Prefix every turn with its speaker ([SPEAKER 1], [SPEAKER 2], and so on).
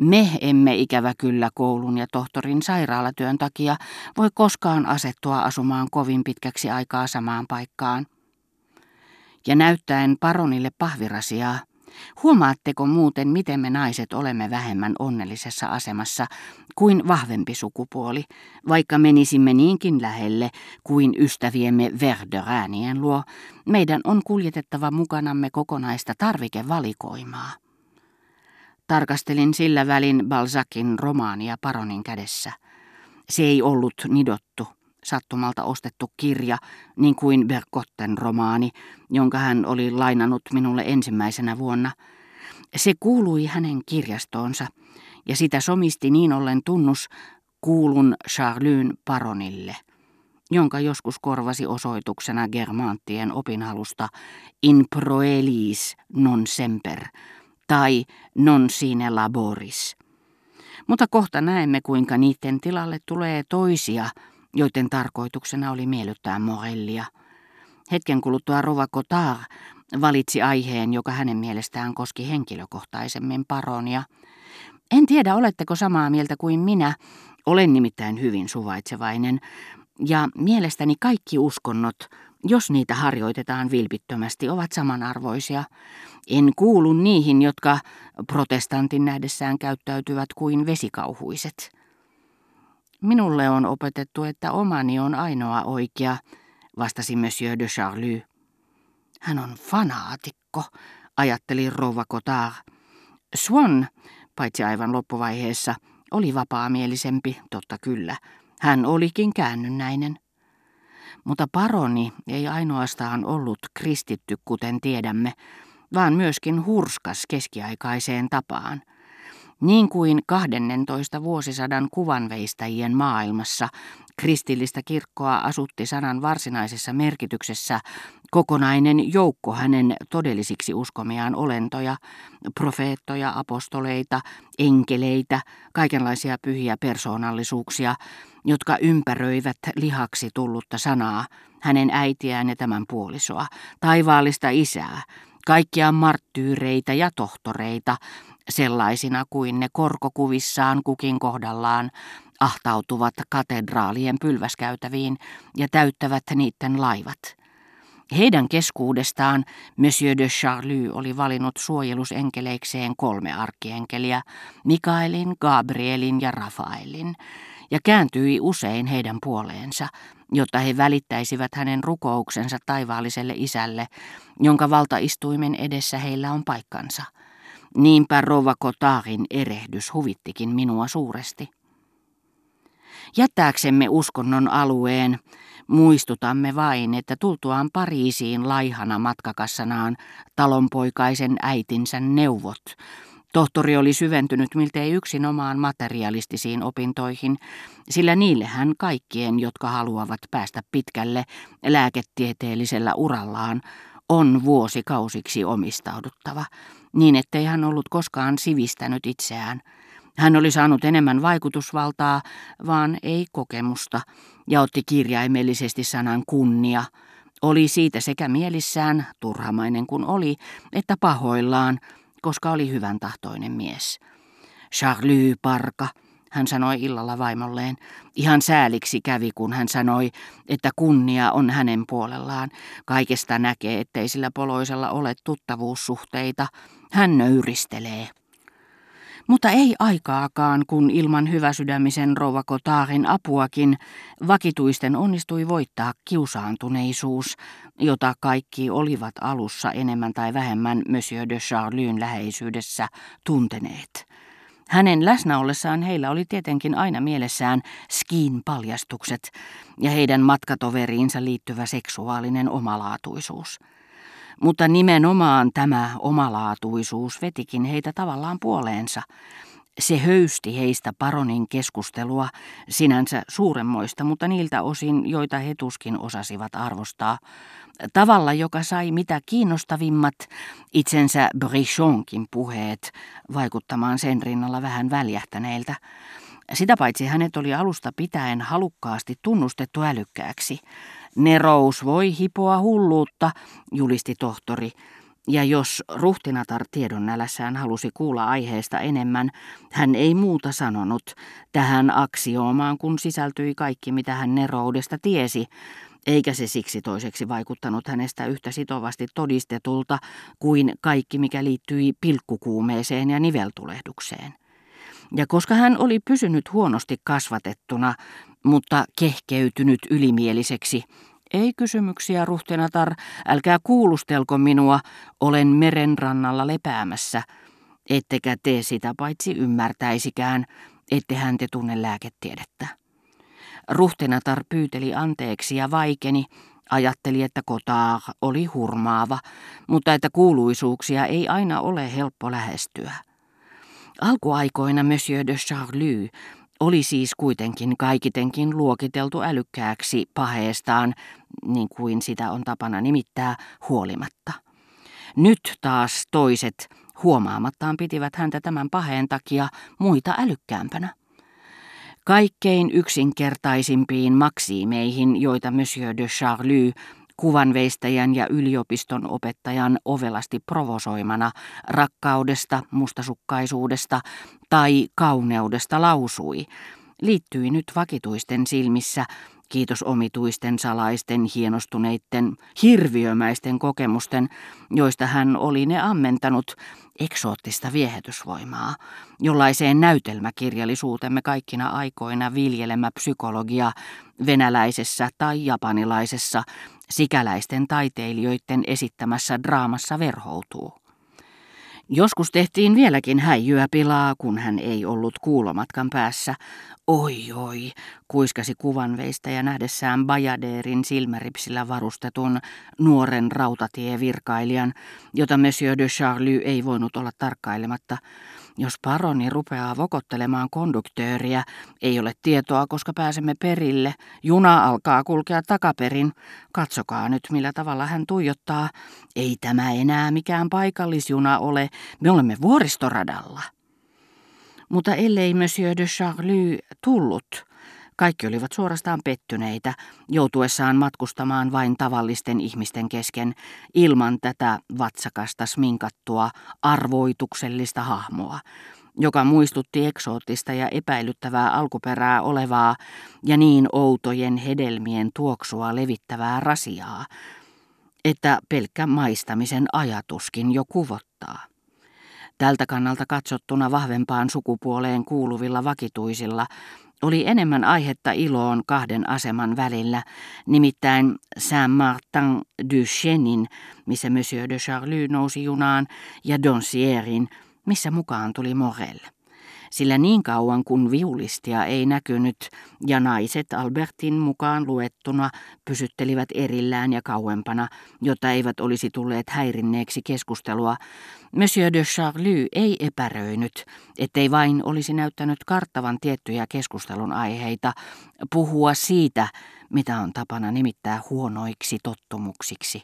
[SPEAKER 1] Me emme ikävä kyllä koulun ja tohtorin sairaalatyön takia voi koskaan asettua asumaan kovin pitkäksi aikaa samaan paikkaan. Ja näyttäen paronille pahvirasiaa, huomaatteko muuten, miten me naiset olemme vähemmän onnellisessa asemassa kuin vahvempi sukupuoli, vaikka menisimme niinkin lähelle kuin ystäviemme Verderäänien luo, meidän on kuljetettava mukanamme kokonaista tarvikevalikoimaa. Tarkastelin sillä välin Balzacin romaania paronin kädessä. Se ei ollut nidottu, sattumalta ostettu kirja, niin kuin Berkotten romaani, jonka hän oli lainannut minulle ensimmäisenä vuonna. Se kuului hänen kirjastoonsa, ja sitä somisti niin ollen tunnus kuulun Charlyn paronille, jonka joskus korvasi osoituksena Germanttien opinhalusta in proelis non semper – tai non sine laboris. Mutta kohta näemme, kuinka niiden tilalle tulee toisia, joiden tarkoituksena oli miellyttää Morellia. Hetken kuluttua Rova Cotard valitsi aiheen, joka hänen mielestään koski henkilökohtaisemmin paronia. En tiedä, oletteko samaa mieltä kuin minä. Olen nimittäin hyvin suvaitsevainen, ja mielestäni kaikki uskonnot, jos niitä harjoitetaan vilpittömästi, ovat samanarvoisia. En kuulu niihin, jotka protestantin nähdessään käyttäytyvät kuin vesikauhuiset. Minulle on opetettu, että omani on ainoa oikea, vastasi Monsieur de Charlie. Hän on fanaatikko, ajatteli rouva Cotard. Swan, paitsi aivan loppuvaiheessa, oli vapaamielisempi, totta kyllä. Hän olikin käännynnäinen. Mutta paroni ei ainoastaan ollut kristitty, kuten tiedämme, vaan myöskin hurskas keskiaikaiseen tapaan. Niin kuin 12 vuosisadan kuvanveistäjien maailmassa kristillistä kirkkoa asutti sanan varsinaisessa merkityksessä kokonainen joukko hänen todellisiksi uskomiaan olentoja, profeettoja, apostoleita, enkeleitä, kaikenlaisia pyhiä persoonallisuuksia, jotka ympäröivät lihaksi tullutta sanaa, hänen äitiään ja tämän puolisoa, taivaallista isää, kaikkia marttyyreitä ja tohtoreita, sellaisina kuin ne korkokuvissaan kukin kohdallaan ahtautuvat katedraalien pylväskäytäviin ja täyttävät niiden laivat. Heidän keskuudestaan Monsieur de Charlie oli valinnut suojelusenkeleikseen kolme arkienkeliä, Mikaelin, Gabrielin ja Rafaelin, ja kääntyi usein heidän puoleensa, jotta he välittäisivät hänen rukouksensa taivaalliselle isälle, jonka valtaistuimen edessä heillä on paikkansa. Niinpä Rova Kotarin erehdys huvittikin minua suuresti. Jättääksemme uskonnon alueen, muistutamme vain, että tultuaan Pariisiin laihana matkakassanaan talonpoikaisen äitinsä neuvot, Tohtori oli syventynyt miltei yksin omaan materialistisiin opintoihin, sillä niillehän kaikkien, jotka haluavat päästä pitkälle lääketieteellisellä urallaan, on vuosikausiksi omistauduttava, niin ettei hän ollut koskaan sivistänyt itseään. Hän oli saanut enemmän vaikutusvaltaa, vaan ei kokemusta, ja otti kirjaimellisesti sanan kunnia. Oli siitä sekä mielissään, turhamainen kuin oli, että pahoillaan, koska oli hyvän tahtoinen mies. Charlie Parka, hän sanoi illalla vaimolleen. Ihan sääliksi kävi, kun hän sanoi, että kunnia on hänen puolellaan. Kaikesta näkee, ettei sillä poloisella ole tuttavuussuhteita. Hän nöyristelee. Mutta ei aikaakaan, kun ilman hyväsydämisen rouva Kotaarin apuakin vakituisten onnistui voittaa kiusaantuneisuus, jota kaikki olivat alussa enemmän tai vähemmän Monsieur de Charlyn läheisyydessä tunteneet. Hänen läsnä ollessaan heillä oli tietenkin aina mielessään skiin paljastukset ja heidän matkatoveriinsa liittyvä seksuaalinen omalaatuisuus. Mutta nimenomaan tämä omalaatuisuus vetikin heitä tavallaan puoleensa. Se höysti heistä paronin keskustelua, sinänsä suuremmoista, mutta niiltä osin, joita he tuskin osasivat arvostaa, tavalla, joka sai mitä kiinnostavimmat itsensä Brichonkin puheet vaikuttamaan sen rinnalla vähän väljähtäneiltä. Sitä paitsi hänet oli alusta pitäen halukkaasti tunnustettu älykkääksi. Nerous voi hipoa hulluutta, julisti tohtori, Ja jos ruhtinatar tiedon nälässään halusi kuulla aiheesta enemmän, hän ei muuta sanonut tähän aksioomaan, kun sisältyi kaikki, mitä hän neroudesta tiesi, eikä se siksi toiseksi vaikuttanut hänestä yhtä sitovasti todistetulta kuin kaikki, mikä liittyi pilkkukuumeeseen ja niveltulehdukseen. Ja koska hän oli pysynyt huonosti kasvatettuna, mutta kehkeytynyt ylimieliseksi, ei kysymyksiä, ruhtinatar, älkää kuulustelko minua, olen merenrannalla lepäämässä, ettekä te sitä paitsi ymmärtäisikään, ette hän te tunne lääketiedettä. Ruhtinatar pyyteli anteeksi ja vaikeni, ajatteli, että kotaa oli hurmaava, mutta että kuuluisuuksia ei aina ole helppo lähestyä. Alkuaikoina Monsieur de Charlie oli siis kuitenkin kaikitenkin luokiteltu älykkääksi paheestaan, niin kuin sitä on tapana nimittää, huolimatta. Nyt taas toiset huomaamattaan pitivät häntä tämän paheen takia muita älykkäämpänä. Kaikkein yksinkertaisimpiin maksiimeihin, joita Monsieur de Charlie kuvanveistäjän ja yliopiston opettajan ovelasti provosoimana rakkaudesta, mustasukkaisuudesta tai kauneudesta lausui, liittyi nyt vakituisten silmissä, kiitos omituisten, salaisten, hienostuneitten, hirviömäisten kokemusten, joista hän oli ne ammentanut, eksoottista viehätysvoimaa, jollaiseen näytelmäkirjallisuutemme kaikkina aikoina viljelemä psykologia venäläisessä tai japanilaisessa sikäläisten taiteilijoiden esittämässä draamassa verhoutuu. Joskus tehtiin vieläkin häijyä pilaa, kun hän ei ollut kuulomatkan päässä. Oi oi, kuiskasi kuvanveistä ja nähdessään Bajaderin silmäripsillä varustetun nuoren rautatievirkailijan, jota Monsieur de Charlie ei voinut olla tarkkailematta. Jos paroni rupeaa vokottelemaan konduktööriä, ei ole tietoa, koska pääsemme perille. Juna alkaa kulkea takaperin. Katsokaa nyt, millä tavalla hän tuijottaa. Ei tämä enää mikään paikallisjuna ole. Me olemme vuoristoradalla. Mutta ellei Monsieur de Charlie tullut, kaikki olivat suorastaan pettyneitä, joutuessaan matkustamaan vain tavallisten ihmisten kesken ilman tätä vatsakasta sminkattua arvoituksellista hahmoa, joka muistutti eksoottista ja epäilyttävää alkuperää olevaa ja niin outojen hedelmien tuoksua levittävää rasiaa, että pelkkä maistamisen ajatuskin jo kuvottaa. Tältä kannalta katsottuna vahvempaan sukupuoleen kuuluvilla vakituisilla oli enemmän aihetta iloon kahden aseman välillä, nimittäin Saint-Martin du Chenin, missä Monsieur de Charlie nousi junaan, ja Doncierin, missä mukaan tuli Morel sillä niin kauan kun viulistia ei näkynyt ja naiset Albertin mukaan luettuna pysyttelivät erillään ja kauempana, jotta eivät olisi tulleet häirinneeksi keskustelua, Monsieur de Charlie ei epäröinyt, ettei vain olisi näyttänyt karttavan tiettyjä keskustelun aiheita, puhua siitä, mitä on tapana nimittää huonoiksi tottumuksiksi.